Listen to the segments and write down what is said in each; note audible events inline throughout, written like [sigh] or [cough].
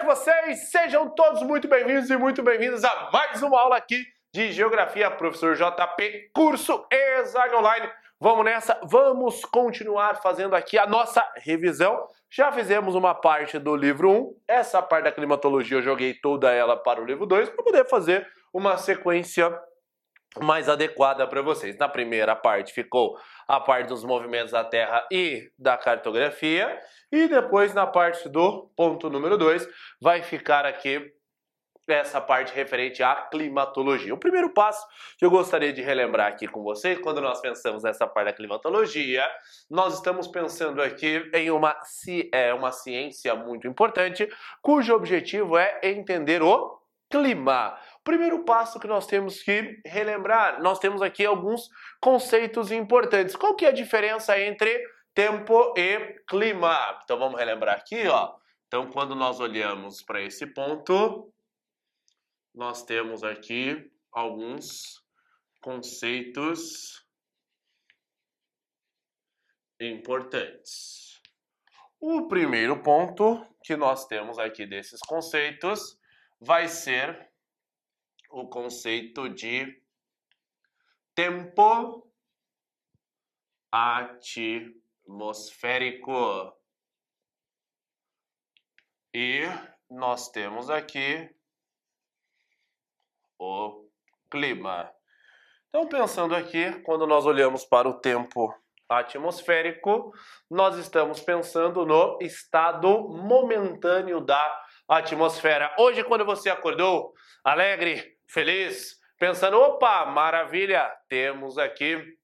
com vocês? Sejam todos muito bem-vindos e muito bem-vindas a mais uma aula aqui de Geografia, professor JP, curso ESAG Online. Vamos nessa, vamos continuar fazendo aqui a nossa revisão. Já fizemos uma parte do livro 1, essa parte da climatologia eu joguei toda ela para o livro 2 para poder fazer uma sequência mais adequada para vocês. Na primeira parte ficou a parte dos movimentos da Terra e da cartografia, e depois na parte do ponto número 2 vai ficar aqui essa parte referente à climatologia. O primeiro passo que eu gostaria de relembrar aqui com vocês, quando nós pensamos nessa parte da climatologia, nós estamos pensando aqui em uma, é, uma ciência muito importante, cujo objetivo é entender o clima. Primeiro passo que nós temos que relembrar, nós temos aqui alguns conceitos importantes. Qual que é a diferença entre tempo e clima? Então vamos relembrar aqui, ó. Então quando nós olhamos para esse ponto, nós temos aqui alguns conceitos importantes. O primeiro ponto que nós temos aqui desses conceitos vai ser o conceito de tempo atmosférico. E nós temos aqui o clima. Então, pensando aqui, quando nós olhamos para o tempo atmosférico, nós estamos pensando no estado momentâneo da atmosfera. Hoje, quando você acordou alegre, feliz, pensando, opa, maravilha, temos aqui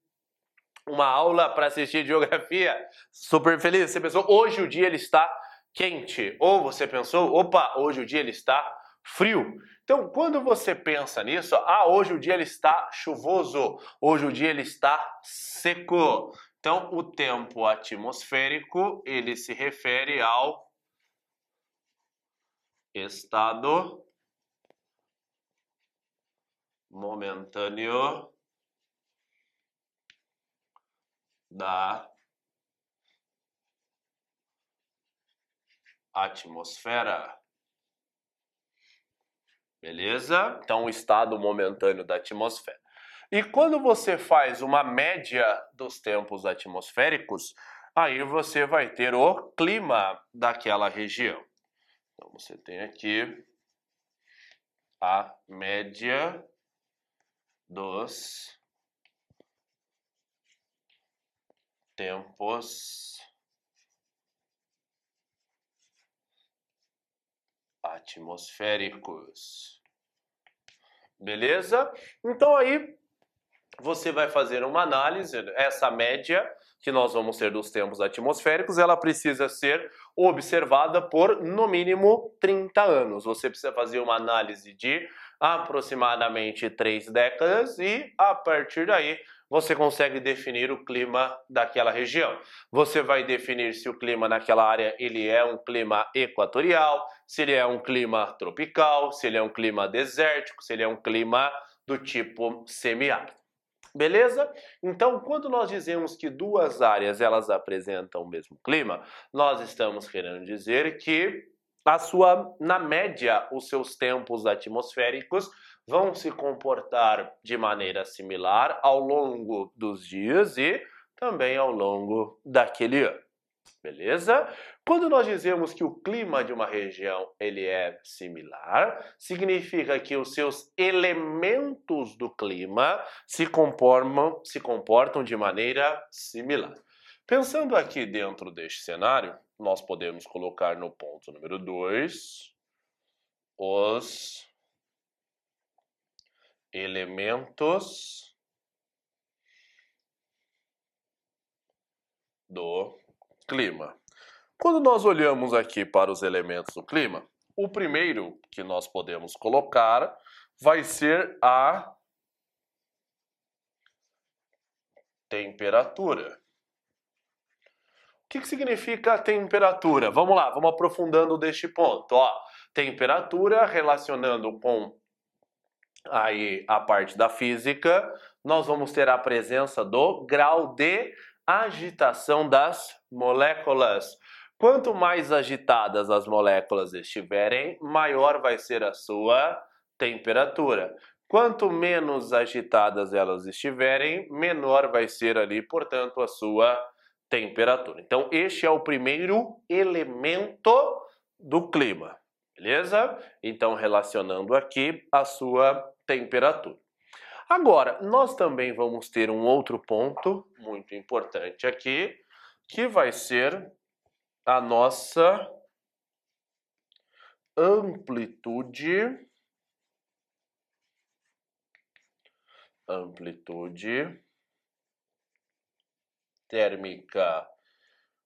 uma aula para assistir geografia, super feliz. Você pensou, hoje o dia ele está quente. Ou você pensou, opa, hoje o dia ele está frio. Então, quando você pensa nisso, ah, hoje o dia ele está chuvoso, hoje o dia ele está seco. Então, o tempo atmosférico, ele se refere ao estado momentâneo da atmosfera. Beleza? Então, o estado momentâneo da atmosfera. E quando você faz uma média dos tempos atmosféricos, aí você vai ter o clima daquela região. Então você tem aqui a média dos tempos atmosféricos. Beleza? Então aí você vai fazer uma análise, essa média que nós vamos ter dos tempos atmosféricos, ela precisa ser observada por no mínimo 30 anos. Você precisa fazer uma análise de aproximadamente três décadas e a partir daí você consegue definir o clima daquela região. Você vai definir se o clima naquela área ele é um clima equatorial, se ele é um clima tropical, se ele é um clima desértico, se ele é um clima do tipo semiárido. Beleza? Então, quando nós dizemos que duas áreas elas apresentam o mesmo clima, nós estamos querendo dizer que a sua, na média, os seus tempos atmosféricos vão se comportar de maneira similar ao longo dos dias e também ao longo daquele ano. Beleza? Quando nós dizemos que o clima de uma região ele é similar, significa que os seus elementos do clima se se comportam de maneira similar. Pensando aqui dentro deste cenário, nós podemos colocar no ponto número 2 os elementos do clima. Quando nós olhamos aqui para os elementos do clima, o primeiro que nós podemos colocar vai ser a temperatura. O que, que significa temperatura? Vamos lá, vamos aprofundando deste ponto. Ó, temperatura relacionando com aí a parte da física, nós vamos ter a presença do grau de agitação das moléculas. Quanto mais agitadas as moléculas estiverem, maior vai ser a sua temperatura. Quanto menos agitadas elas estiverem, menor vai ser ali, portanto, a sua temperatura. Então, este é o primeiro elemento do clima, beleza? Então, relacionando aqui a sua temperatura. Agora, nós também vamos ter um outro ponto muito importante aqui, que vai ser a nossa amplitude amplitude térmica.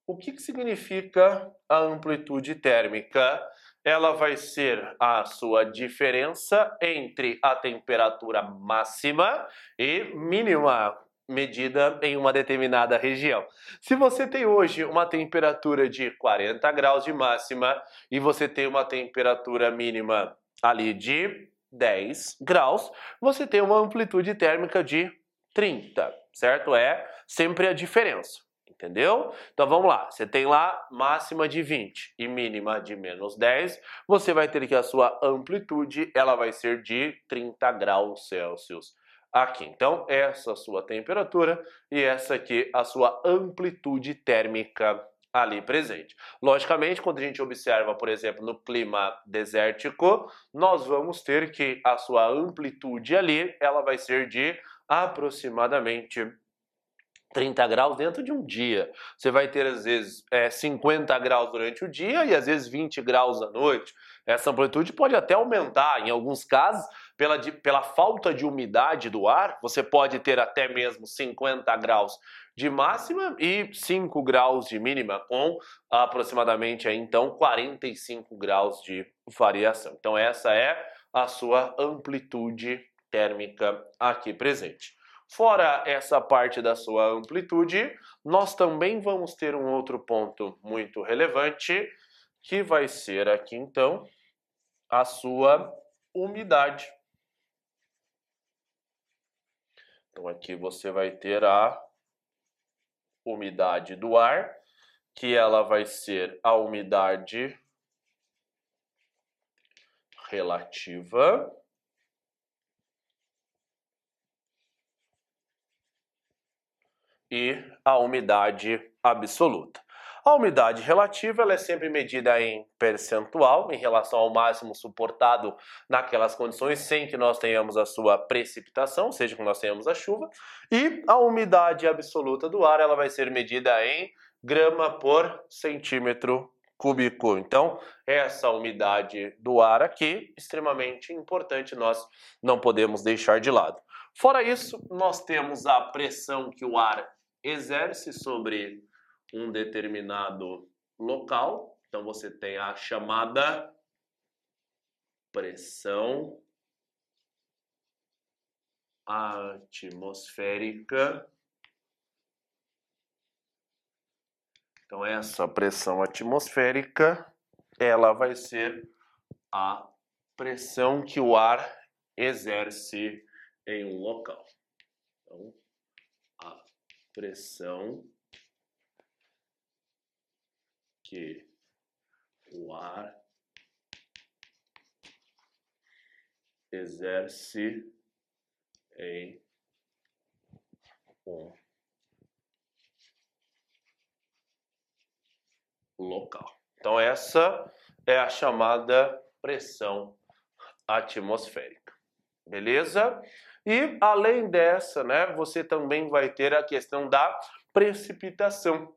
O que, que significa a amplitude térmica? Ela vai ser a sua diferença entre a temperatura máxima e mínima medida em uma determinada região. Se você tem hoje uma temperatura de 40 graus de máxima e você tem uma temperatura mínima ali de 10 graus, você tem uma amplitude térmica de 30, certo? É sempre a diferença, entendeu? Então vamos lá, você tem lá máxima de 20 e mínima de menos 10, você vai ter que a sua amplitude ela vai ser de 30 graus Celsius aqui. Então, essa a sua temperatura e essa aqui a sua amplitude térmica ali presente. Logicamente, quando a gente observa, por exemplo, no clima desértico, nós vamos ter que a sua amplitude ali, ela vai ser de aproximadamente 30 graus dentro de um dia. Você vai ter, às vezes, é, 50 graus durante o dia e, às vezes, 20 graus à noite. Essa amplitude pode até aumentar. Em alguns casos, pela, de, pela falta de umidade do ar, você pode ter até mesmo 50 graus de máxima e 5 graus de mínima, com aproximadamente aí, então 45 graus de variação. Então essa é a sua amplitude térmica aqui presente. Fora essa parte da sua amplitude, nós também vamos ter um outro ponto muito relevante, que vai ser aqui então a sua umidade. Então aqui você vai ter a umidade do ar, que ela vai ser a umidade relativa. E a umidade absoluta. A umidade relativa ela é sempre medida em percentual em relação ao máximo suportado naquelas condições sem que nós tenhamos a sua precipitação, seja que nós tenhamos a chuva, e a umidade absoluta do ar ela vai ser medida em grama por centímetro cúbico. Então, essa umidade do ar aqui, extremamente importante, nós não podemos deixar de lado. Fora isso, nós temos a pressão que o ar exerce sobre um determinado local. Então você tem a chamada pressão atmosférica. Então essa pressão atmosférica, ela vai ser a pressão que o ar exerce em um local. Pressão que o ar exerce em um local. Então essa é a chamada pressão atmosférica. Beleza? E além dessa, né, você também vai ter a questão da precipitação.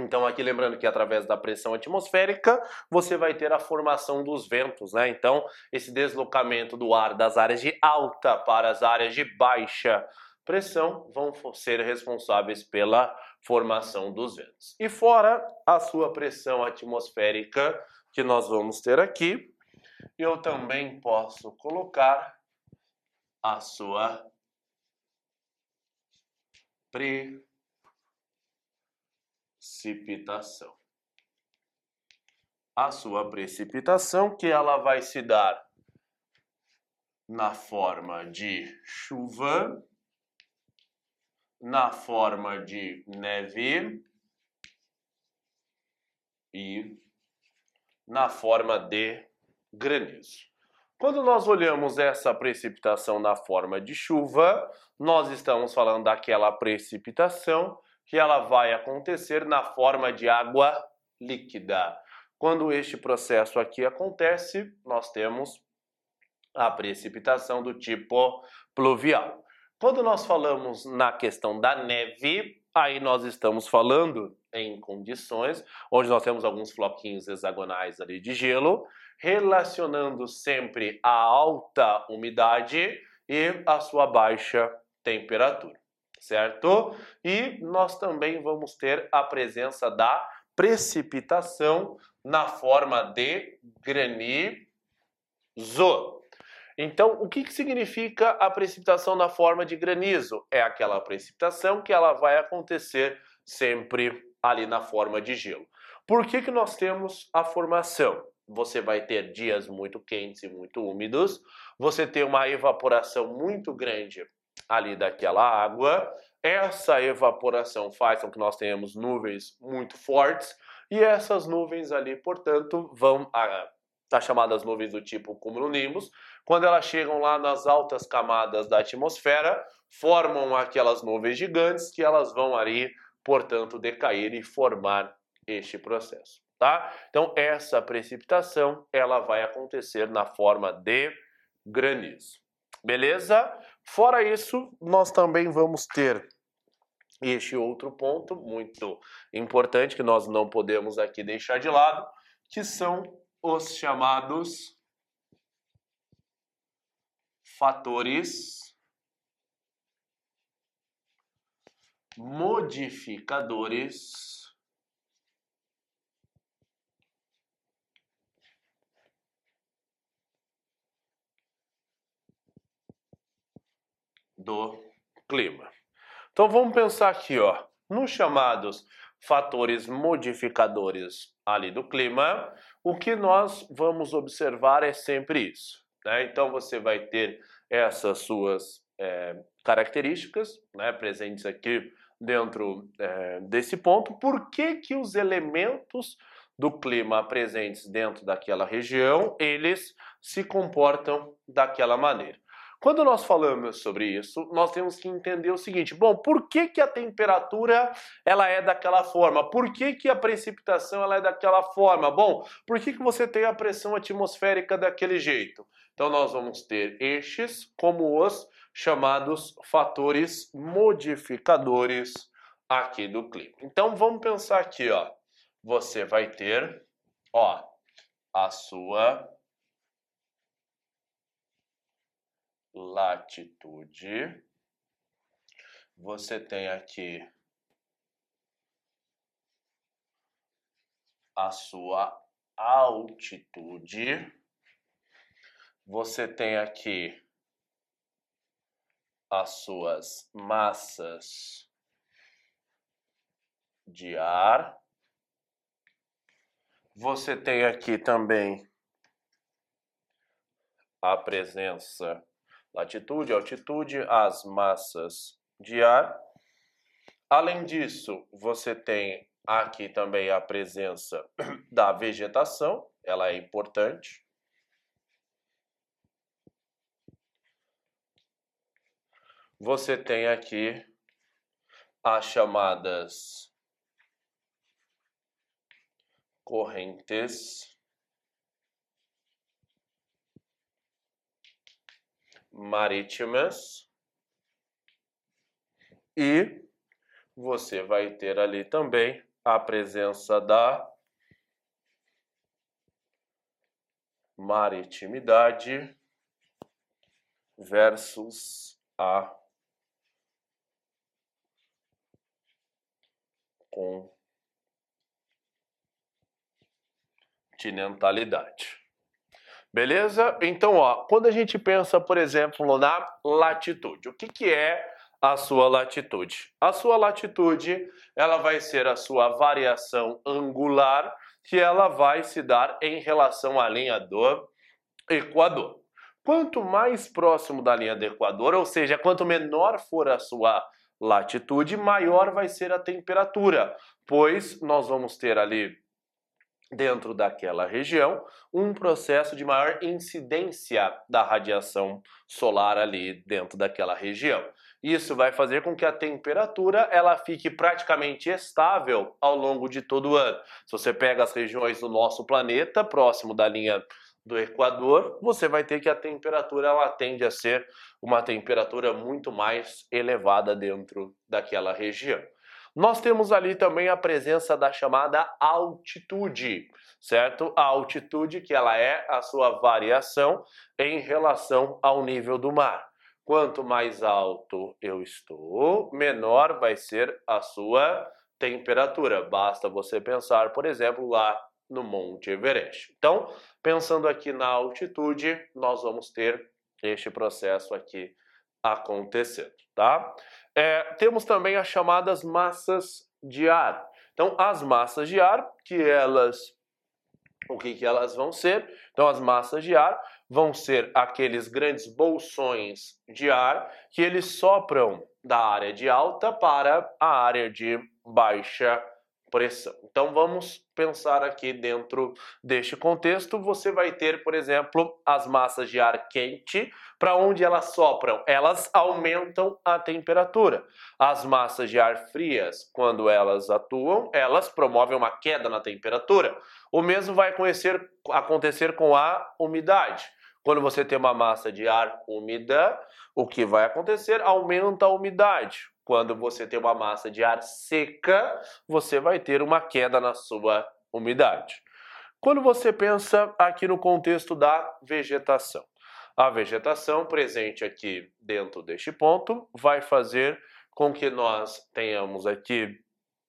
Então, aqui lembrando que através da pressão atmosférica você vai ter a formação dos ventos, né? Então, esse deslocamento do ar das áreas de alta para as áreas de baixa pressão vão ser responsáveis pela formação dos ventos. E fora a sua pressão atmosférica que nós vamos ter aqui, eu também posso colocar a sua precipitação. A sua precipitação, que ela vai se dar na forma de chuva, na forma de neve e na forma de granizo. Quando nós olhamos essa precipitação na forma de chuva, nós estamos falando daquela precipitação que ela vai acontecer na forma de água líquida. Quando este processo aqui acontece, nós temos a precipitação do tipo pluvial. Quando nós falamos na questão da neve, aí nós estamos falando em condições onde nós temos alguns floquinhos hexagonais ali de gelo, relacionando sempre a alta umidade e a sua baixa temperatura, certo? E nós também vamos ter a presença da precipitação na forma de granizo. Então, o que, que significa a precipitação na forma de granizo? É aquela precipitação que ela vai acontecer sempre ali na forma de gelo. Por que, que nós temos a formação? Você vai ter dias muito quentes e muito úmidos, você tem uma evaporação muito grande ali daquela água. Essa evaporação faz com que nós tenhamos nuvens muito fortes e essas nuvens ali, portanto, vão a, as chamadas nuvens do tipo cumulonimbus, quando elas chegam lá nas altas camadas da atmosfera, formam aquelas nuvens gigantes que elas vão ali, portanto, decair e formar este processo, tá? Então, essa precipitação, ela vai acontecer na forma de granizo. Beleza? Fora isso, nós também vamos ter este outro ponto muito importante que nós não podemos aqui deixar de lado, que são os chamados fatores modificadores do clima. Então vamos pensar aqui, ó, nos chamados fatores modificadores ali do clima, o que nós vamos observar é sempre isso. Né? Então você vai ter essas suas é, características né, presentes aqui dentro é, desse ponto. Por que, que os elementos do clima presentes dentro daquela região, eles se comportam daquela maneira? Quando nós falamos sobre isso, nós temos que entender o seguinte: bom, por que, que a temperatura ela é daquela forma? Por que, que a precipitação ela é daquela forma? Bom, por que, que você tem a pressão atmosférica daquele jeito? Então nós vamos ter estes como os chamados fatores modificadores aqui do clima. Então vamos pensar aqui, ó. Você vai ter, ó, a sua latitude. Você tem aqui a sua altitude. Você tem aqui as suas massas de ar. Você tem aqui também a presença latitude, altitude, as massas de ar. Além disso, você tem aqui também a presença [clears throat] da vegetação, ela é importante. Você tem aqui as chamadas correntes. Marítimas. E você vai ter ali também a presença da maritimidade versus a continentalidade. Beleza? Então, ó, quando a gente pensa, por exemplo, na latitude, o que, que é a sua latitude? A sua latitude, ela vai ser a sua variação angular, que ela vai se dar em relação à linha do Equador. Quanto mais próximo da linha do Equador, ou seja, quanto menor for a sua latitude, maior vai ser a temperatura, pois nós vamos ter ali dentro daquela região um processo de maior incidência da radiação solar ali dentro daquela região. Isso vai fazer com que a temperatura ela fique praticamente estável ao longo de todo o ano. Se você pega as regiões do nosso planeta próximo da linha do Equador, você vai ter que a temperatura ela tende a ser uma temperatura muito mais elevada dentro daquela região. Nós temos ali também a presença da chamada altitude, certo? A altitude que ela é a sua variação em relação ao nível do mar. Quanto mais alto eu estou, menor vai ser a sua temperatura. Basta você pensar, por exemplo, lá no Monte Everest. Então, pensando aqui na altitude, nós vamos ter este processo aqui acontecendo, tá? É, temos também as chamadas massas de ar. Então, as massas de ar, que elas, o que, que elas vão ser? Então, as massas de ar vão ser aqueles grandes bolsões de ar que eles sopram da área de alta para a área de baixa pressão. Então vamos pensar aqui dentro deste contexto, você vai ter, por exemplo, as massas de ar quente, para onde elas sopram, elas aumentam a temperatura. As massas de ar frias, quando elas atuam, elas promovem uma queda na temperatura. O mesmo vai acontecer com a umidade. Quando você tem uma massa de ar úmida, o que vai acontecer? Aumenta a umidade. Quando você tem uma massa de ar seca, você vai ter uma queda na sua umidade. Quando você pensa aqui no contexto da vegetação, a vegetação presente aqui dentro deste ponto vai fazer com que nós tenhamos aqui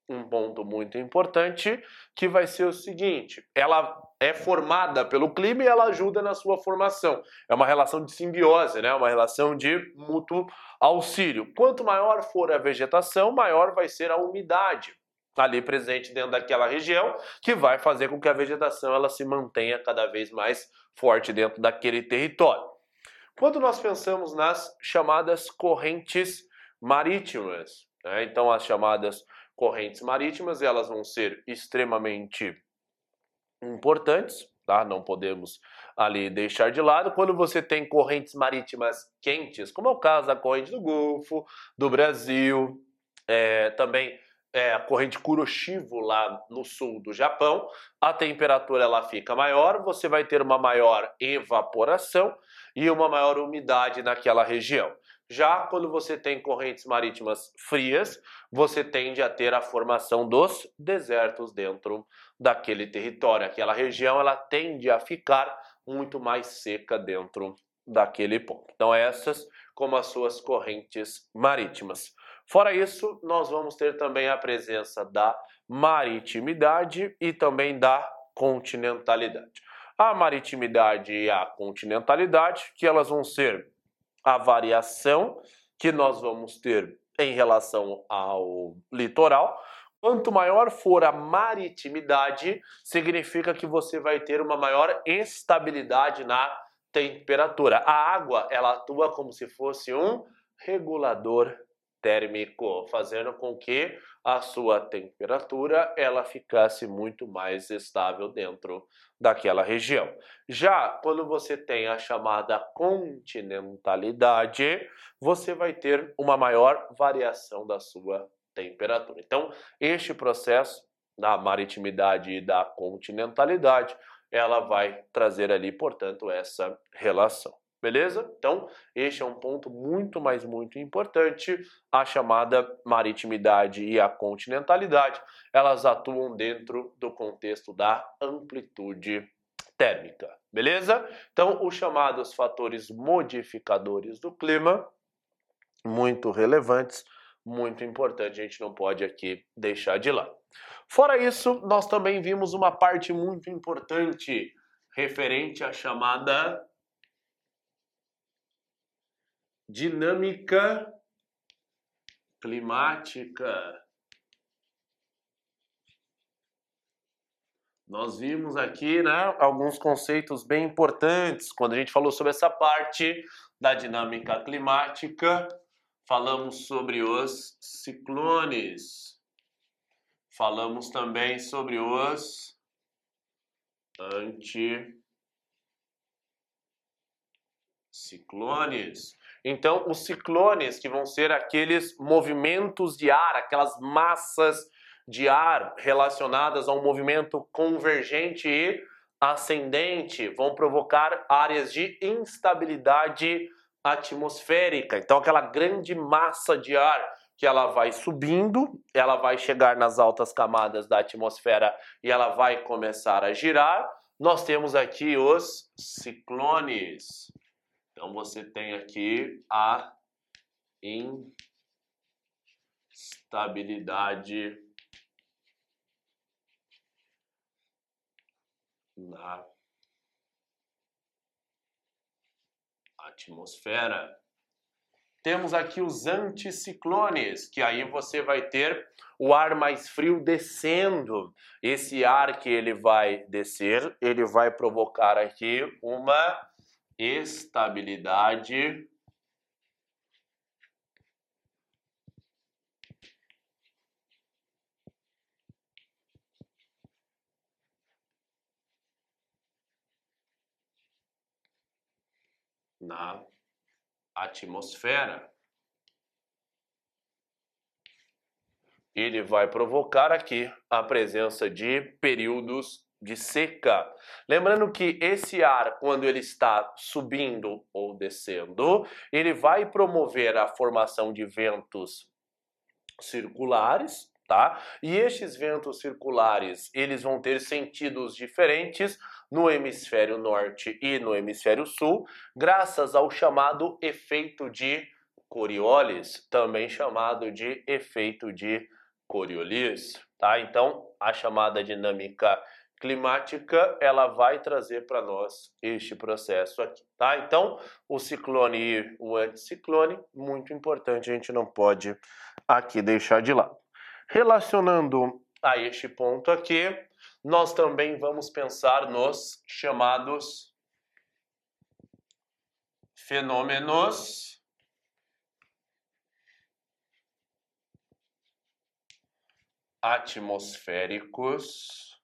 um ponto muito importante, que vai ser o seguinte: ela é formada pelo clima e ela ajuda na sua formação. É uma relação de simbiose, né? Uma relação de mútuo auxílio. Quanto maior for a vegetação, maior vai ser a umidade ali presente dentro daquela região, que vai fazer com que a vegetação ela se mantenha cada vez mais forte dentro daquele território. Quando nós pensamos nas chamadas correntes marítimas, né? então as chamadas correntes marítimas, elas vão ser extremamente importantes, tá? Não podemos ali deixar de lado. Quando você tem correntes marítimas quentes, como é o caso da corrente do Golfo, do Brasil, é, também é, a corrente Kuroshivo lá no sul do Japão, a temperatura ela fica maior, você vai ter uma maior evaporação e uma maior umidade naquela região. Já quando você tem correntes marítimas frias, você tende a ter a formação dos desertos dentro daquele território. Aquela região ela tende a ficar muito mais seca dentro daquele ponto. Então essas como as suas correntes marítimas. Fora isso, nós vamos ter também a presença da maritimidade e também da continentalidade. A maritimidade e a continentalidade, que elas vão ser a variação que nós vamos ter em relação ao litoral. Quanto maior for a maritimidade, significa que você vai ter uma maior estabilidade na temperatura. A água, ela atua como se fosse um regulador térmico, fazendo com que a sua temperatura ela ficasse muito mais estável dentro daquela região. Já quando você tem a chamada continentalidade, você vai ter uma maior variação da sua temperatura. Então, este processo da maritimidade e da continentalidade, ela vai trazer ali, portanto, essa relação. Beleza? Então, este é um ponto muito, mas muito importante. A chamada maritimidade e a continentalidade, elas atuam dentro do contexto da amplitude térmica. Beleza? Então, os chamados fatores modificadores do clima, muito relevantes, muito importante, a gente não pode aqui deixar de lado. Fora isso, nós também vimos uma parte muito importante referente à chamada dinâmica climática. Nós vimos aqui né, alguns conceitos bem importantes quando a gente falou sobre essa parte da dinâmica climática. Falamos sobre os ciclones, falamos também sobre os anticiclones. Então, os ciclones, que vão ser aqueles movimentos de ar, aquelas massas de ar relacionadas a um movimento convergente e ascendente, vão provocar áreas de instabilidade atmosférica. Então, aquela grande massa de ar que ela vai subindo, ela vai chegar nas altas camadas da atmosfera e ela vai começar a girar. Nós temos aqui os ciclones. Então você tem aqui a instabilidade na atmosfera. Temos aqui os anticiclones, que aí você vai ter o ar mais frio descendo. Esse ar que ele vai descer, ele vai provocar aqui uma estabilidade na atmosfera. Ele vai provocar aqui a presença de períodos de seca. Lembrando que esse ar, quando ele está subindo ou descendo, ele vai promover a formação de ventos circulares, tá? E estes ventos circulares, eles vão ter sentidos diferentes no hemisfério norte e no hemisfério sul, graças ao chamado efeito de Coriolis, também chamado de efeito de Coriolis, tá? Então, a chamada dinâmica climática, ela vai trazer para nós este processo aqui, tá? Então, o ciclone e o anticiclone, muito importante, a gente não pode aqui deixar de lado. Relacionando a este ponto aqui, nós também vamos pensar nos chamados fenômenos atmosféricos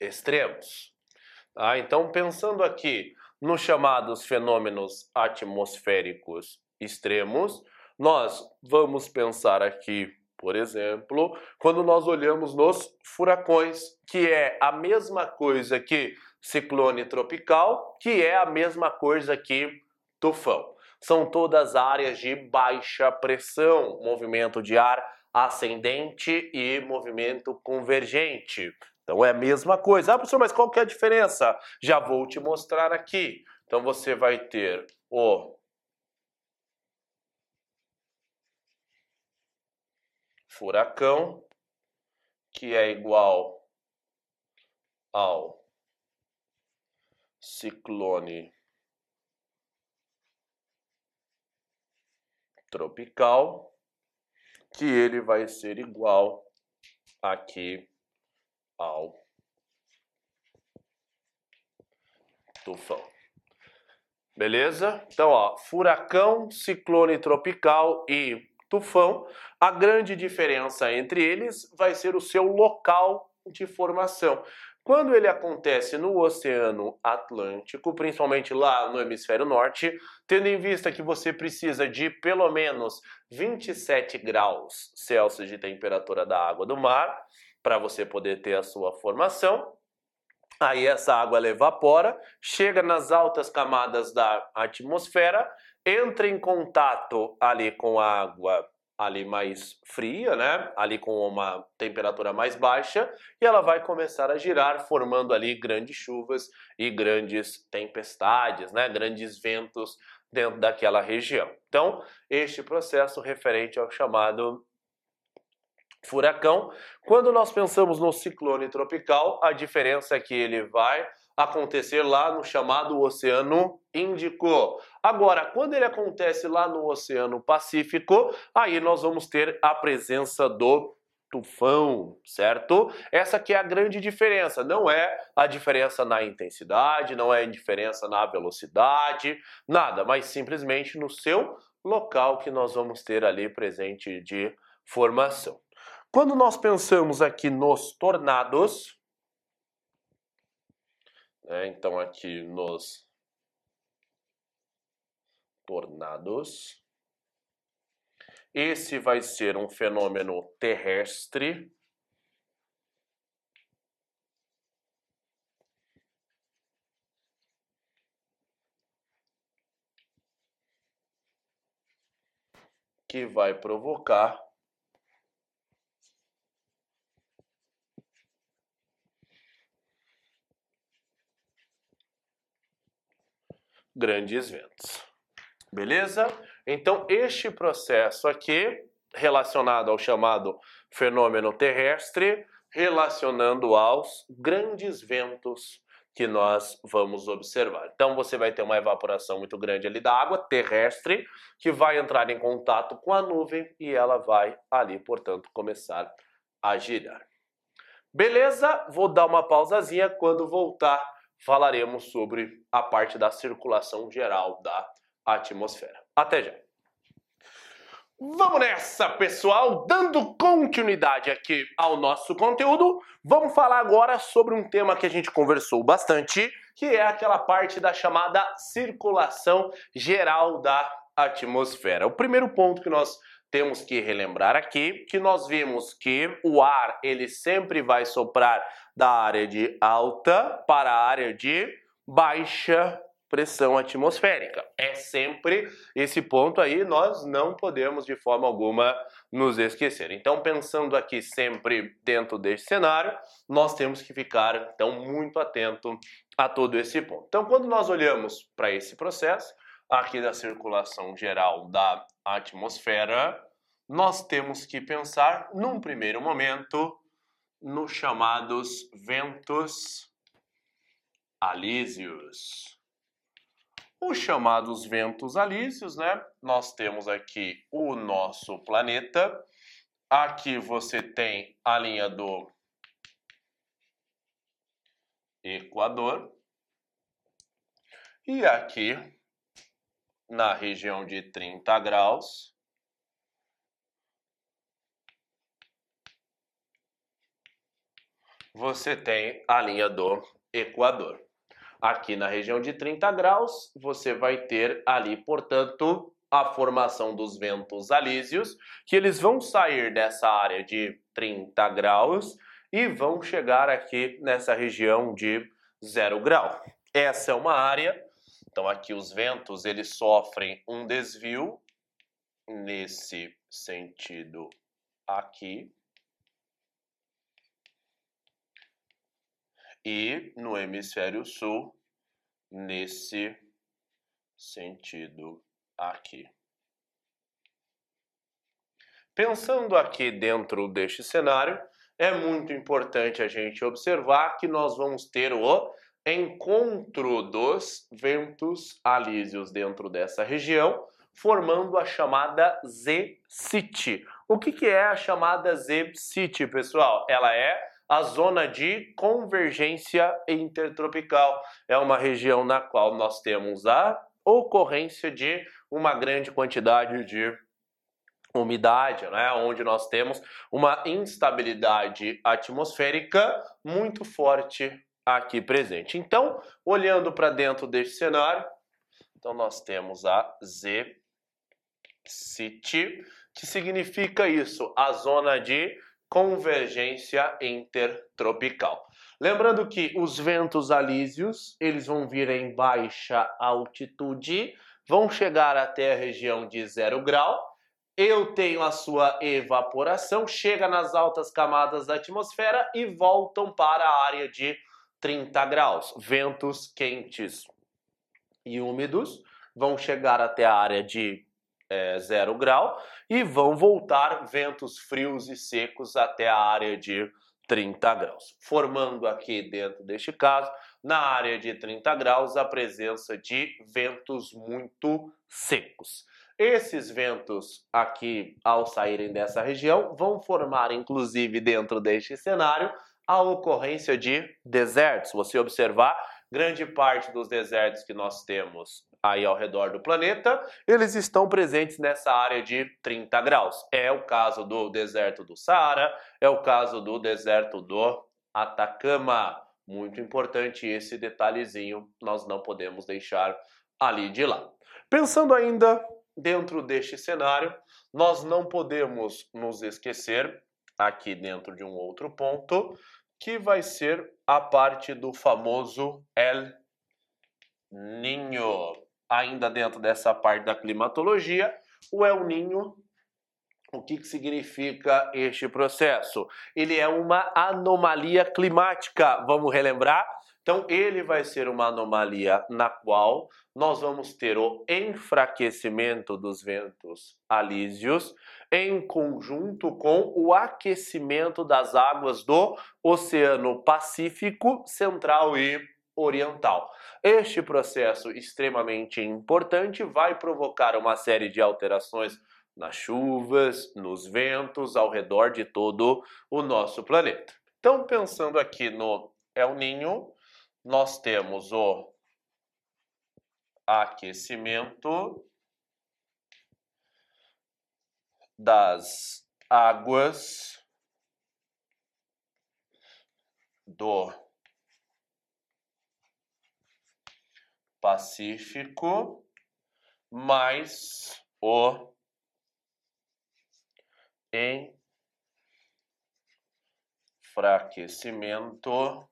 extremos. Ah, então, pensando aqui nos chamados fenômenos atmosféricos extremos, nós vamos pensar aqui, por exemplo, quando nós olhamos nos furacões, que é a mesma coisa que ciclone tropical, que é a mesma coisa que tufão. São todas áreas de baixa pressão, movimento de ar ascendente e movimento convergente. Então é a mesma coisa. Ah, professor, mas qual que é a diferença? Já vou te mostrar aqui. Então você vai ter o furacão, que é igual ao ciclone tropical, que ele vai ser igual aqui ao tufão. Beleza? Então, ó, furacão, ciclone tropical e tufão. A grande diferença entre eles vai ser o seu local de formação. Quando ele acontece no Oceano Atlântico, principalmente lá no hemisfério norte, tendo em vista que você precisa de pelo menos 27 graus Celsius de temperatura da água do mar, para você poder ter a sua formação. Aí essa água ela evapora, chega nas altas camadas da atmosfera, entra em contato ali com a água ali mais fria, né? Ali com uma temperatura mais baixa, e ela vai começar a girar, formando ali grandes chuvas e grandes tempestades, né? Grandes ventos dentro daquela região. Então, este processo referente ao chamado furacão. Quando nós pensamos no ciclone tropical, a diferença é que ele vai acontecer lá no chamado Oceano Índico. Agora, quando ele acontece lá no Oceano Pacífico, aí nós vamos ter a presença do tufão, certo? Essa que é a grande diferença, não é a diferença na intensidade, não é a diferença na velocidade, nada, mas simplesmente no seu local que nós vamos ter ali presente de formação. Quando nós pensamos aqui nos tornados, né, então aqui nos tornados, esse vai ser um fenômeno terrestre. Que vai provocar grandes ventos. Beleza? Então, este processo aqui, relacionado ao chamado fenômeno terrestre, relacionando aos grandes ventos que nós vamos observar. Então, você vai ter uma evaporação muito grande ali da água terrestre, que vai entrar em contato com a nuvem e ela vai ali, portanto, começar a girar. Beleza? Vou dar uma pausazinha. Quando voltar, falaremos sobre a parte da circulação geral da atmosfera. Até já! Vamos nessa, pessoal! Dando continuidade aqui ao nosso conteúdo, vamos falar agora sobre um tema que a gente conversou bastante, que é aquela parte da chamada circulação geral da atmosfera. O primeiro ponto que nós temos que relembrar aqui que nós vimos que o ar ele sempre vai soprar da área de alta para a área de baixa pressão atmosférica. É sempre esse ponto aí, nós não podemos de forma alguma nos esquecer. Então, pensando aqui sempre dentro deste cenário, nós temos que ficar então muito atento a todo esse ponto. Então, quando nós olhamos para esse processo aqui da circulação geral da atmosfera, nós temos que pensar num primeiro momento nos chamados ventos alísios. Os chamados ventos alísios, né? Nós temos aqui o nosso planeta. Aqui você tem a linha do Equador. E aqui, na região de 30 graus, você tem a linha do Equador. Aqui na região de 30 graus, você vai ter ali, portanto, a formação dos ventos alísios, que eles vão sair dessa área de 30 graus e vão chegar aqui nessa região de 0 grau. Essa é uma área, então aqui os ventos eles sofrem um desvio nesse sentido aqui. E no hemisfério sul nesse sentido aqui. Pensando aqui dentro deste cenário, é muito importante a gente observar que nós vamos ter o encontro dos ventos alísios dentro dessa região, formando a chamada Z-City. O que, que é a chamada Z-City, pessoal? Ela é a zona de convergência intertropical. É uma região na qual nós temos a ocorrência de uma grande quantidade de umidade, né? onde nós temos uma instabilidade atmosférica muito forte aqui presente. Então, olhando para dentro deste cenário, então nós temos a Z-City, que significa isso, a zona de convergência intertropical. Lembrando que os ventos alísios, eles vão vir em baixa altitude, vão chegar até a região de zero grau. Eu tenho a sua evaporação, chega nas altas camadas da atmosfera e voltam para a área de 30 graus. Ventos quentes e úmidos vão chegar até a área de é, zero grau e vão voltar ventos frios e secos até a área de 30 graus, formando aqui dentro deste caso, na área de 30 graus, a presença de ventos muito secos. Esses ventos aqui, ao saírem dessa região, vão formar, inclusive dentro deste cenário, a ocorrência de desertos. Se você observar, grande parte dos desertos que nós temos aí ao redor do planeta, eles estão presentes nessa área de 30 graus. É o caso do deserto do Saara, é o caso do deserto do Atacama. Muito importante esse detalhezinho, nós não podemos deixar ali de lá. Pensando ainda dentro deste cenário, nós não podemos nos esquecer, aqui dentro de um outro ponto, que vai ser a parte do famoso El Ninho. Ainda dentro dessa parte da climatologia, o El Ninho o que, que significa este processo? Ele é uma anomalia climática, vamos relembrar? Então, ele vai ser uma anomalia na qual nós vamos ter o enfraquecimento dos ventos alísios em conjunto com o aquecimento das águas do Oceano Pacífico Central e Oriental. Este processo extremamente importante vai provocar uma série de alterações nas chuvas, nos ventos ao redor de todo o nosso planeta. Então, pensando aqui no El Ninho, nós temos o aquecimento das águas do Pacífico mais o enfraquecimento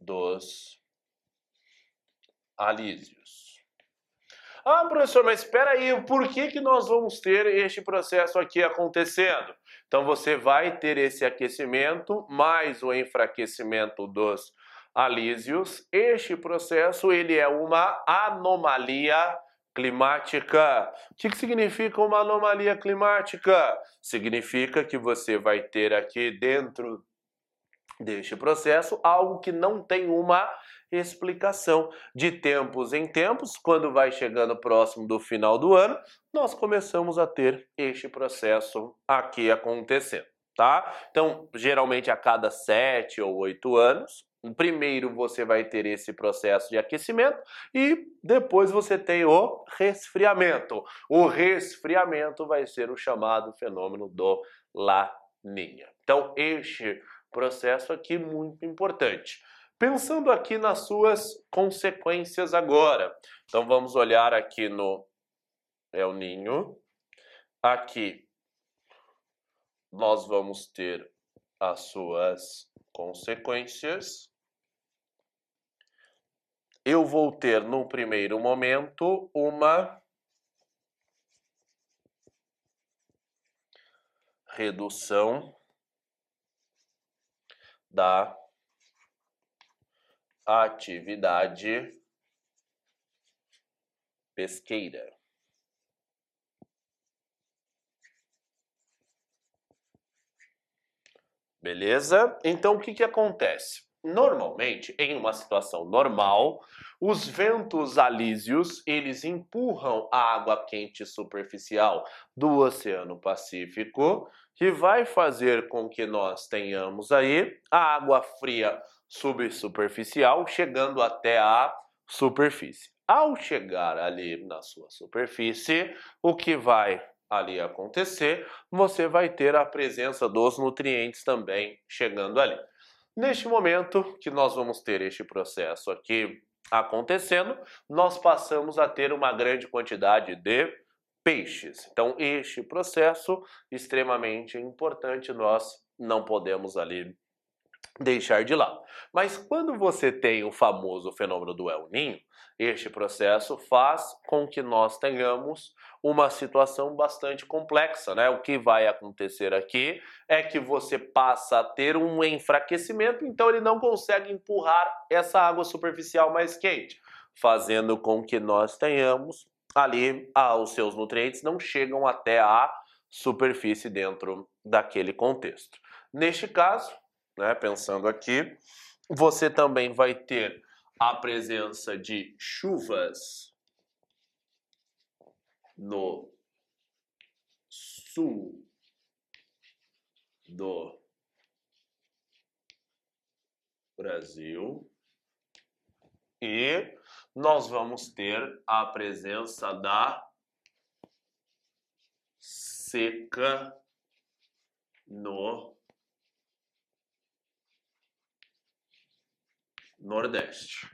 dos alísios. Ah, professor, mas espera aí, por que, que nós vamos ter este processo aqui acontecendo? Então você vai ter esse aquecimento mais o enfraquecimento dos alísios. Este processo ele é uma anomalia climática. O que, que significa uma anomalia climática? Significa que você vai ter aqui dentro deste processo algo que não tem uma explicação. De tempos em tempos, quando vai chegando próximo do final do ano, nós começamos a ter este processo aqui acontecendo. Tá? Então, geralmente a cada sete ou oito anos, Primeiro você vai ter esse processo de aquecimento e depois você tem o resfriamento. O resfriamento vai ser o chamado fenômeno do Laninha. Então, este processo aqui é muito importante. Pensando aqui nas suas consequências agora. Então, vamos olhar aqui no El Ninho. Aqui nós vamos ter as suas consequências eu vou ter no primeiro momento uma redução da atividade pesqueira. Beleza? Então o que, que acontece? Normalmente, em uma situação normal, os ventos alísios, eles empurram a água quente superficial do Oceano Pacífico, que vai fazer com que nós tenhamos aí a água fria subsuperficial chegando até a superfície. Ao chegar ali na sua superfície, o que vai ali acontecer, você vai ter a presença dos nutrientes também chegando ali. Neste momento que nós vamos ter este processo aqui acontecendo, nós passamos a ter uma grande quantidade de peixes. Então, este processo extremamente importante, nós não podemos ali deixar de lado. Mas quando você tem o famoso fenômeno do El Ninho, este processo faz com que nós tenhamos uma situação bastante complexa, né? O que vai acontecer aqui é que você passa a ter um enfraquecimento, então ele não consegue empurrar essa água superficial mais quente, fazendo com que nós tenhamos ali ah, os seus nutrientes não chegam até a superfície dentro daquele contexto. Neste caso, né, pensando aqui, você também vai ter a presença de chuvas no sul do Brasil e nós vamos ter a presença da seca no Nordeste.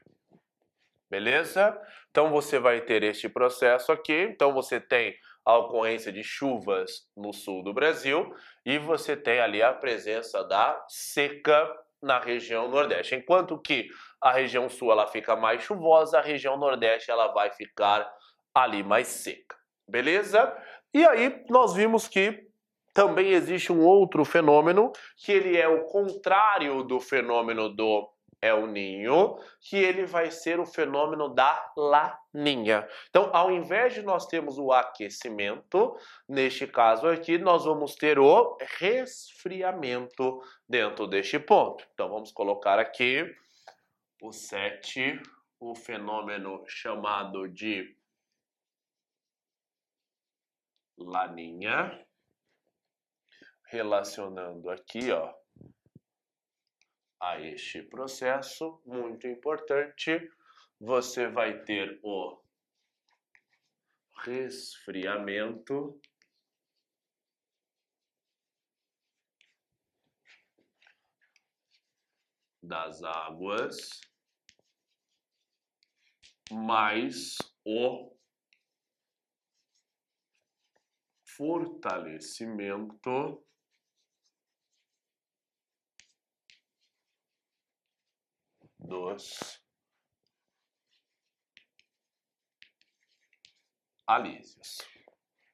Beleza? Então você vai ter este processo aqui. Então você tem a ocorrência de chuvas no sul do Brasil e você tem ali a presença da seca na região Nordeste. Enquanto que a região sul ela fica mais chuvosa, a região Nordeste ela vai ficar ali mais seca. Beleza? E aí nós vimos que também existe um outro fenômeno que ele é o contrário do fenômeno do El Ninho, que ele vai ser o fenômeno da Laninha. Então, ao invés de nós termos o aquecimento, neste caso aqui, nós vamos ter o resfriamento dentro deste ponto. Então, vamos colocar aqui o 7, o fenômeno chamado de Laninha, relacionando aqui, ó, a este processo, muito importante, você vai ter o resfriamento. Das águas. Mais o fortalecimento dos alísios.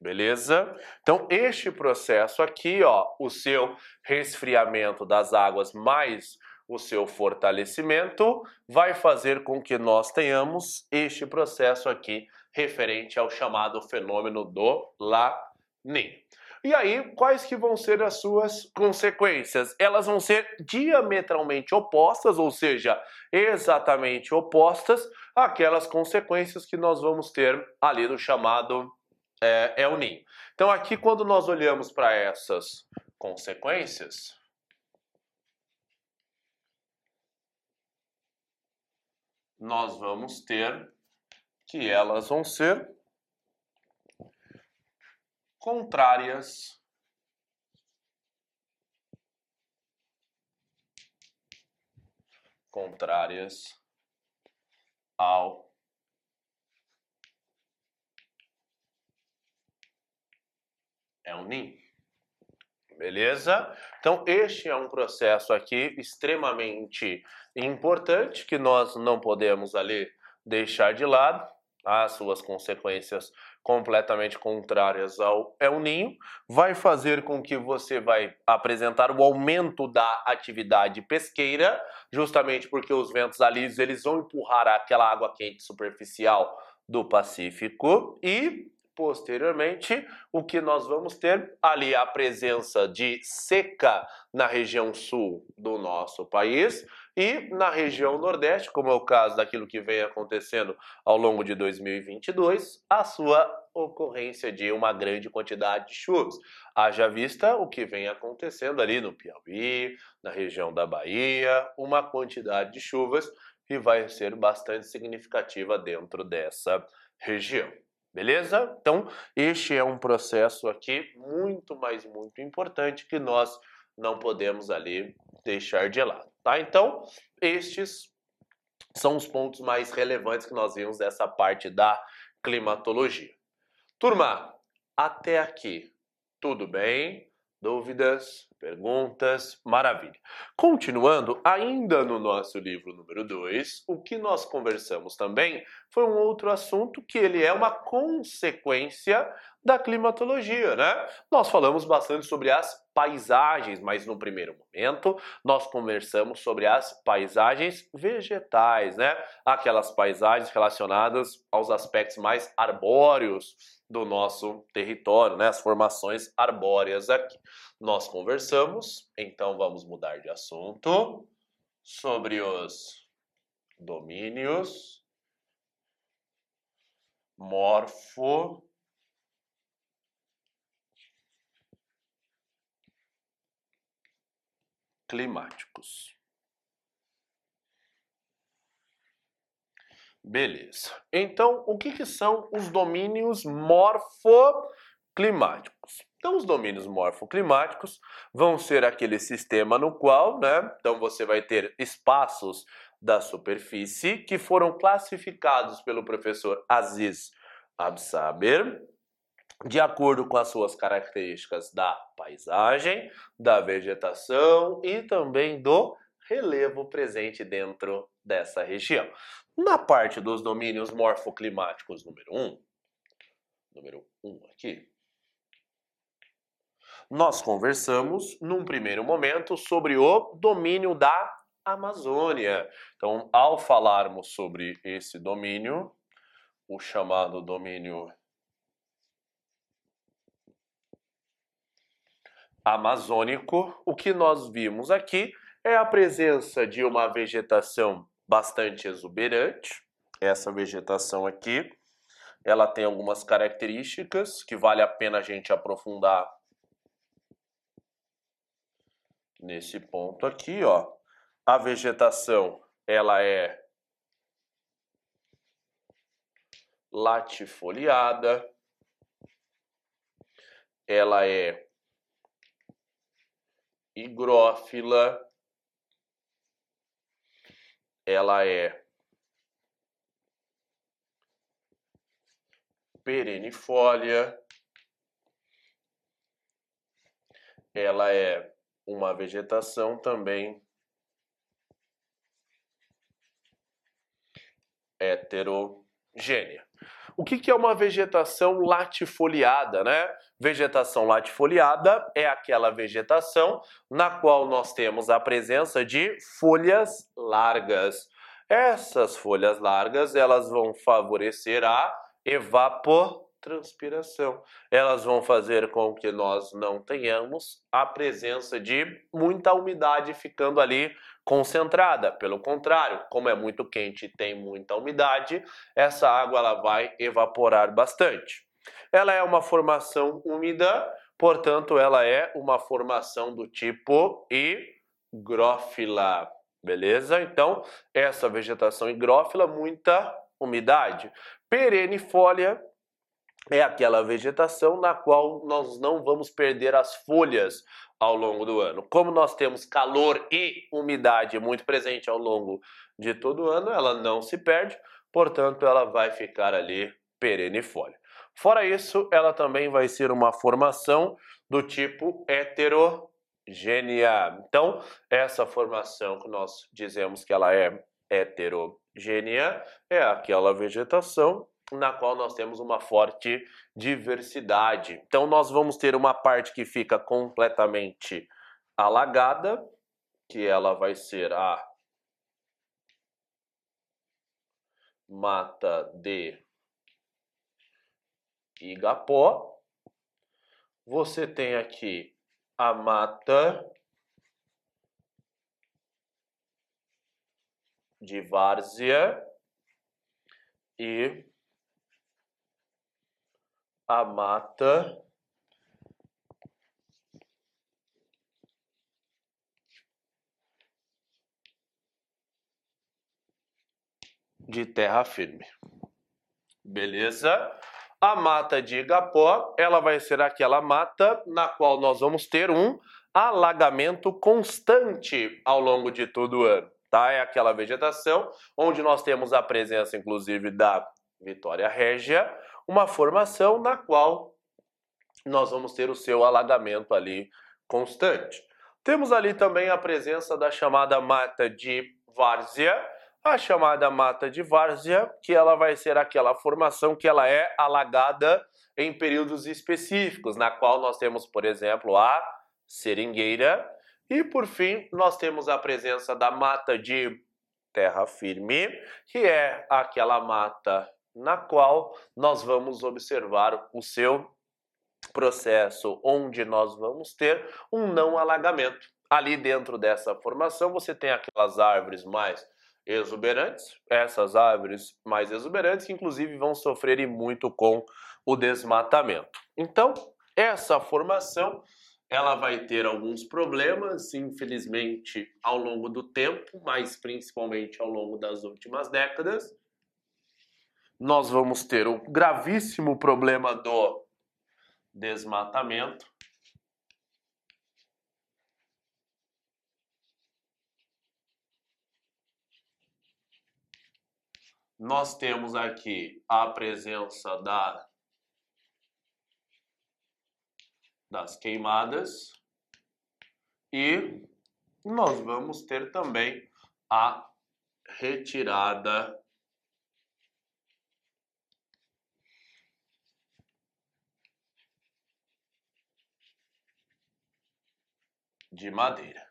Beleza? Então, este processo aqui, ó, o seu resfriamento das águas mais o seu fortalecimento, vai fazer com que nós tenhamos este processo aqui referente ao chamado fenômeno do La Niña. E aí, quais que vão ser as suas consequências? Elas vão ser diametralmente opostas, ou seja, exatamente opostas àquelas consequências que nós vamos ter ali no chamado é, El Niño. Então aqui, quando nós olhamos para essas consequências, nós vamos ter que elas vão ser contrárias contrárias ao é NIM. Beleza? Então, este é um processo aqui extremamente importante que nós não podemos ali deixar de lado as suas consequências completamente contrárias ao El Ninho, vai fazer com que você vai apresentar o aumento da atividade pesqueira, justamente porque os ventos alísios eles vão empurrar aquela água quente superficial do Pacífico. E posteriormente o que nós vamos ter? Ali a presença de seca na região sul do nosso país e na região Nordeste, como é o caso daquilo que vem acontecendo ao longo de 2022, a sua ocorrência de uma grande quantidade de chuvas. Haja vista o que vem acontecendo ali no Piauí, na região da Bahia, uma quantidade de chuvas que vai ser bastante significativa dentro dessa região. Beleza? Então, este é um processo aqui muito, mas muito importante que nós não podemos ali deixar de lado. Tá? Então, estes são os pontos mais relevantes que nós vimos dessa parte da climatologia. Turma, até aqui, tudo bem? Dúvidas? Perguntas? Maravilha. Continuando, ainda no nosso livro número 2, o que nós conversamos também foi um outro assunto que ele é uma consequência da climatologia, né? Nós falamos bastante sobre as paisagens, mas no primeiro momento nós conversamos sobre as paisagens vegetais, né? Aquelas paisagens relacionadas aos aspectos mais arbóreos do nosso território, né? As formações arbóreas aqui. Nós conversamos, então vamos mudar de assunto sobre os domínios morfo climáticos. Beleza. Então, o que, que são os domínios morfoclimáticos? Então, os domínios morfoclimáticos vão ser aquele sistema no qual, né? Então, você vai ter espaços da superfície que foram classificados pelo professor Aziz Absaber de acordo com as suas características da paisagem, da vegetação e também do relevo presente dentro dessa região. Na parte dos domínios morfoclimáticos número 1, um, número 1 um aqui, nós conversamos num primeiro momento sobre o domínio da Amazônia. Então, ao falarmos sobre esse domínio, o chamado domínio amazônico, o que nós vimos aqui é a presença de uma vegetação bastante exuberante. Essa vegetação aqui, ela tem algumas características que vale a pena a gente aprofundar nesse ponto aqui, ó. A vegetação, ela é latifoliada, ela é higrófila, ela é perenifolia, ela é uma vegetação também heterogênea. O que, que é uma vegetação latifoliada, né? Vegetação latifoliada é aquela vegetação na qual nós temos a presença de folhas largas. Essas folhas largas, elas vão favorecer a evapotranspiração. Elas vão fazer com que nós não tenhamos a presença de muita umidade ficando ali concentrada. Pelo contrário, como é muito quente e tem muita umidade, essa água ela vai evaporar bastante. Ela é uma formação úmida, portanto, ela é uma formação do tipo higrófila. Beleza? Então, essa vegetação higrófila, muita umidade. Perenifolia é aquela vegetação na qual nós não vamos perder as folhas ao longo do ano. Como nós temos calor e umidade muito presente ao longo de todo o ano, ela não se perde, portanto, ela vai ficar ali perenifolha. Fora isso, ela também vai ser uma formação do tipo heterogênea. Então, essa formação que nós dizemos que ela é heterogênea é aquela vegetação na qual nós temos uma forte diversidade. Então, nós vamos ter uma parte que fica completamente alagada, que ela vai ser a mata de Igapó. Você tem aqui a mata de várzea e a mata de terra firme. Beleza? A mata de Igapó, ela vai ser aquela mata na qual nós vamos ter um alagamento constante ao longo de todo o ano, tá? É aquela vegetação onde nós temos a presença, inclusive, da Vitória Régia, uma formação na qual nós vamos ter o seu alagamento ali constante. Temos ali também a presença da chamada mata de várzea, a chamada mata de várzea, que ela vai ser aquela formação que ela é alagada em períodos específicos, na qual nós temos, por exemplo, a seringueira, e por fim, nós temos a presença da mata de terra firme, que é aquela mata na qual nós vamos observar o seu processo, onde nós vamos ter um não alagamento. Ali dentro dessa formação você tem aquelas árvores mais exuberantes, essas árvores mais exuberantes, que inclusive vão sofrer muito com o desmatamento. Então, essa formação ela vai ter alguns problemas, infelizmente, ao longo do tempo, mas principalmente ao longo das últimas décadas. Nós vamos ter o gravíssimo problema do desmatamento. Nós temos aqui a presença da das queimadas e nós vamos ter também a retirada de madeira.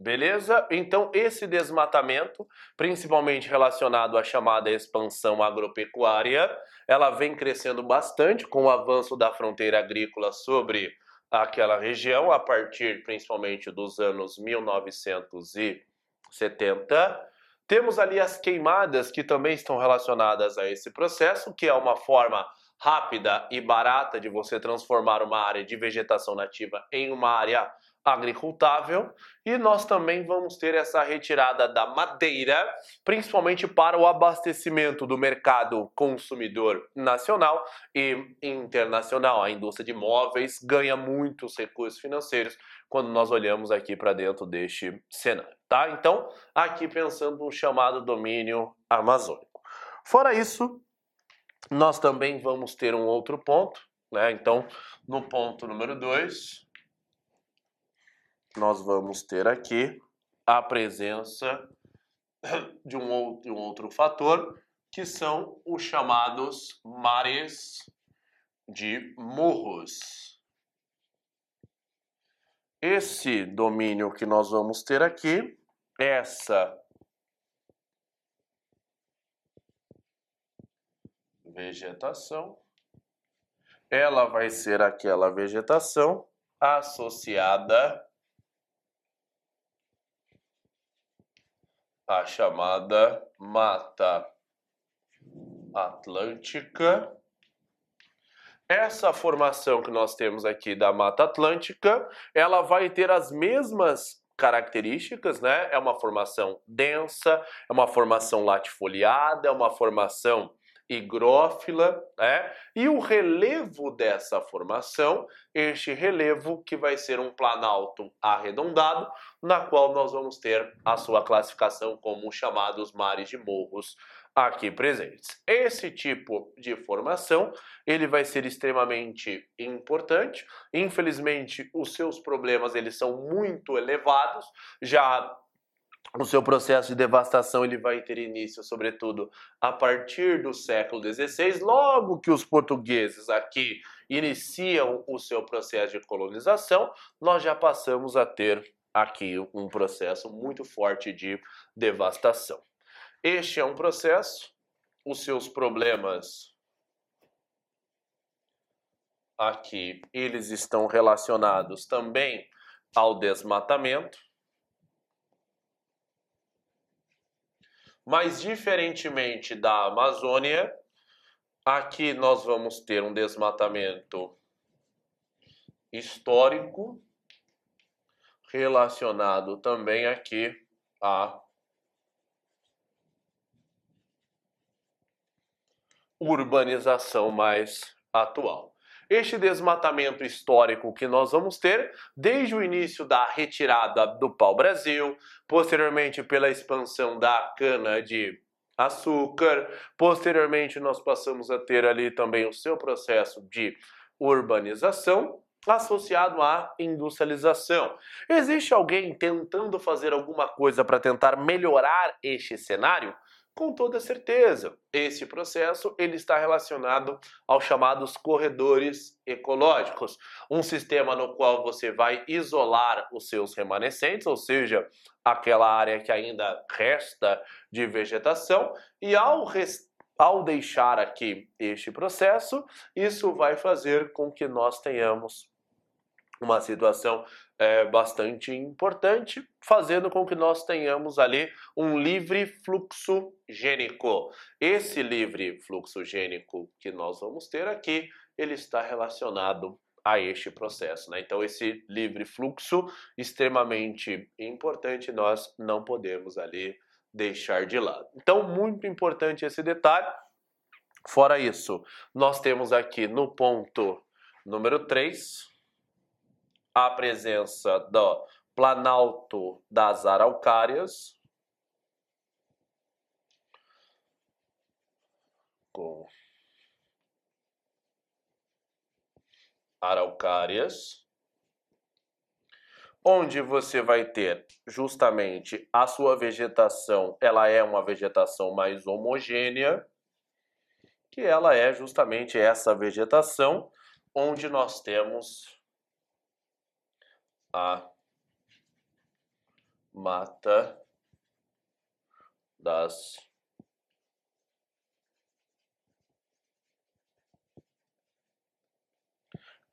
Beleza? Então, esse desmatamento, principalmente relacionado à chamada expansão agropecuária, ela vem crescendo bastante com o avanço da fronteira agrícola sobre aquela região, a partir principalmente dos anos 1970. Temos ali as queimadas que também estão relacionadas a esse processo, que é uma forma rápida e barata de você transformar uma área de vegetação nativa em uma área agricultável e nós também vamos ter essa retirada da madeira, principalmente para o abastecimento do mercado consumidor nacional e internacional. A indústria de móveis ganha muitos recursos financeiros quando nós olhamos aqui para dentro deste cenário, tá? Então, aqui pensando no chamado domínio amazônico. Fora isso, nós também vamos ter um outro ponto, né? Então, no ponto número 2, nós vamos ter aqui a presença [clears throat] de um outro, um outro fator, que são os chamados mares de morros. Esse domínio que nós vamos ter aqui, essa vegetação, ela vai ser aquela vegetação associada a chamada Mata Atlântica. Essa formação que nós temos aqui da Mata Atlântica, ela vai ter as mesmas características, né? É uma formação densa, é uma formação latifoliada, é uma formação higrófila, né? E o relevo dessa formação, este relevo que vai ser um planalto arredondado, na qual nós vamos ter a sua classificação como chamados mares de morros aqui presentes. Esse tipo de formação, ele vai ser extremamente importante. Infelizmente, os seus problemas eles são muito elevados, já o seu processo de devastação ele vai ter início, sobretudo, a partir do século XVI, logo que os portugueses aqui iniciam o seu processo de colonização, nós já passamos a ter aqui um processo muito forte de devastação. Este é um processo, os seus problemas aqui, eles estão relacionados também ao desmatamento, Mas, diferentemente da Amazônia, aqui nós vamos ter um desmatamento histórico relacionado também aqui à urbanização mais atual este desmatamento histórico que nós vamos ter desde o início da retirada do pau-brasil, posteriormente pela expansão da cana de açúcar, posteriormente nós passamos a ter ali também o seu processo de urbanização associado à industrialização. Existe alguém tentando fazer alguma coisa para tentar melhorar este cenário? Com toda certeza, esse processo ele está relacionado aos chamados corredores ecológicos, um sistema no qual você vai isolar os seus remanescentes, ou seja, aquela área que ainda resta de vegetação, e ao ao deixar aqui este processo, isso vai fazer com que nós tenhamos uma situação é, bastante importante, fazendo com que nós tenhamos ali um livre fluxo gênico. Esse livre fluxo gênico que nós vamos ter aqui, ele está relacionado a este processo. Né? Então, esse livre fluxo, extremamente importante, nós não podemos ali deixar de lado. Então, muito importante esse detalhe. Fora isso, nós temos aqui no ponto número 3 a presença do Planalto das Araucárias, com Araucárias, onde você vai ter justamente a sua vegetação, ela é uma vegetação mais homogênea, que ela é justamente essa vegetação onde nós temos a mata das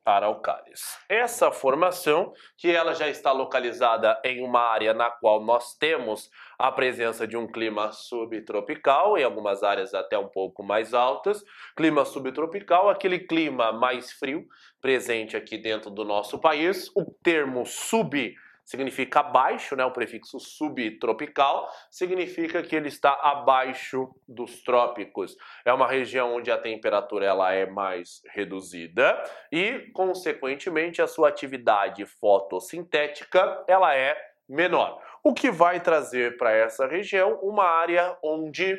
araucárias. Essa formação, que ela já está localizada em uma área na qual nós temos a presença de um clima subtropical, em algumas áreas até um pouco mais altas, clima subtropical, aquele clima mais frio presente aqui dentro do nosso país, o termo sub significa abaixo, né? O prefixo subtropical significa que ele está abaixo dos trópicos. É uma região onde a temperatura ela é mais reduzida e, consequentemente, a sua atividade fotossintética ela é menor. O que vai trazer para essa região uma área onde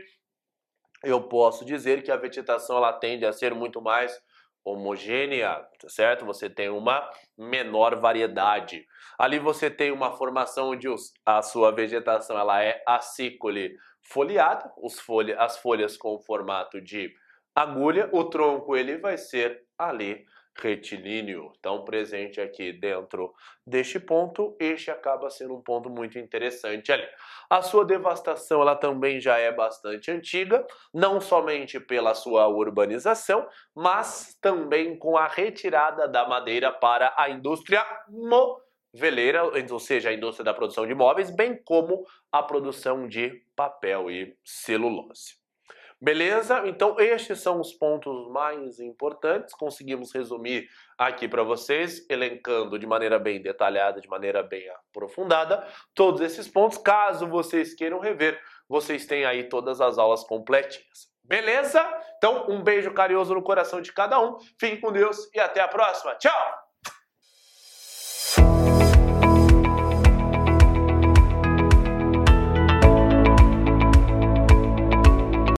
eu posso dizer que a vegetação ela tende a ser muito mais homogênea, tá certo? Você tem uma menor variedade. Ali você tem uma formação onde a sua vegetação ela é acícole foliada, folha, as folhas com formato de agulha, o tronco ele vai ser ali retilíneo. Então, presente aqui dentro deste ponto, este acaba sendo um ponto muito interessante ali. A sua devastação ela também já é bastante antiga, não somente pela sua urbanização, mas também com a retirada da madeira para a indústria moveleira, ou seja, a indústria da produção de móveis, bem como a produção de papel e celulose. Beleza? Então, estes são os pontos mais importantes. Conseguimos resumir aqui para vocês, elencando de maneira bem detalhada, de maneira bem aprofundada, todos esses pontos. Caso vocês queiram rever, vocês têm aí todas as aulas completinhas. Beleza? Então, um beijo carinhoso no coração de cada um. Fique com Deus e até a próxima. Tchau!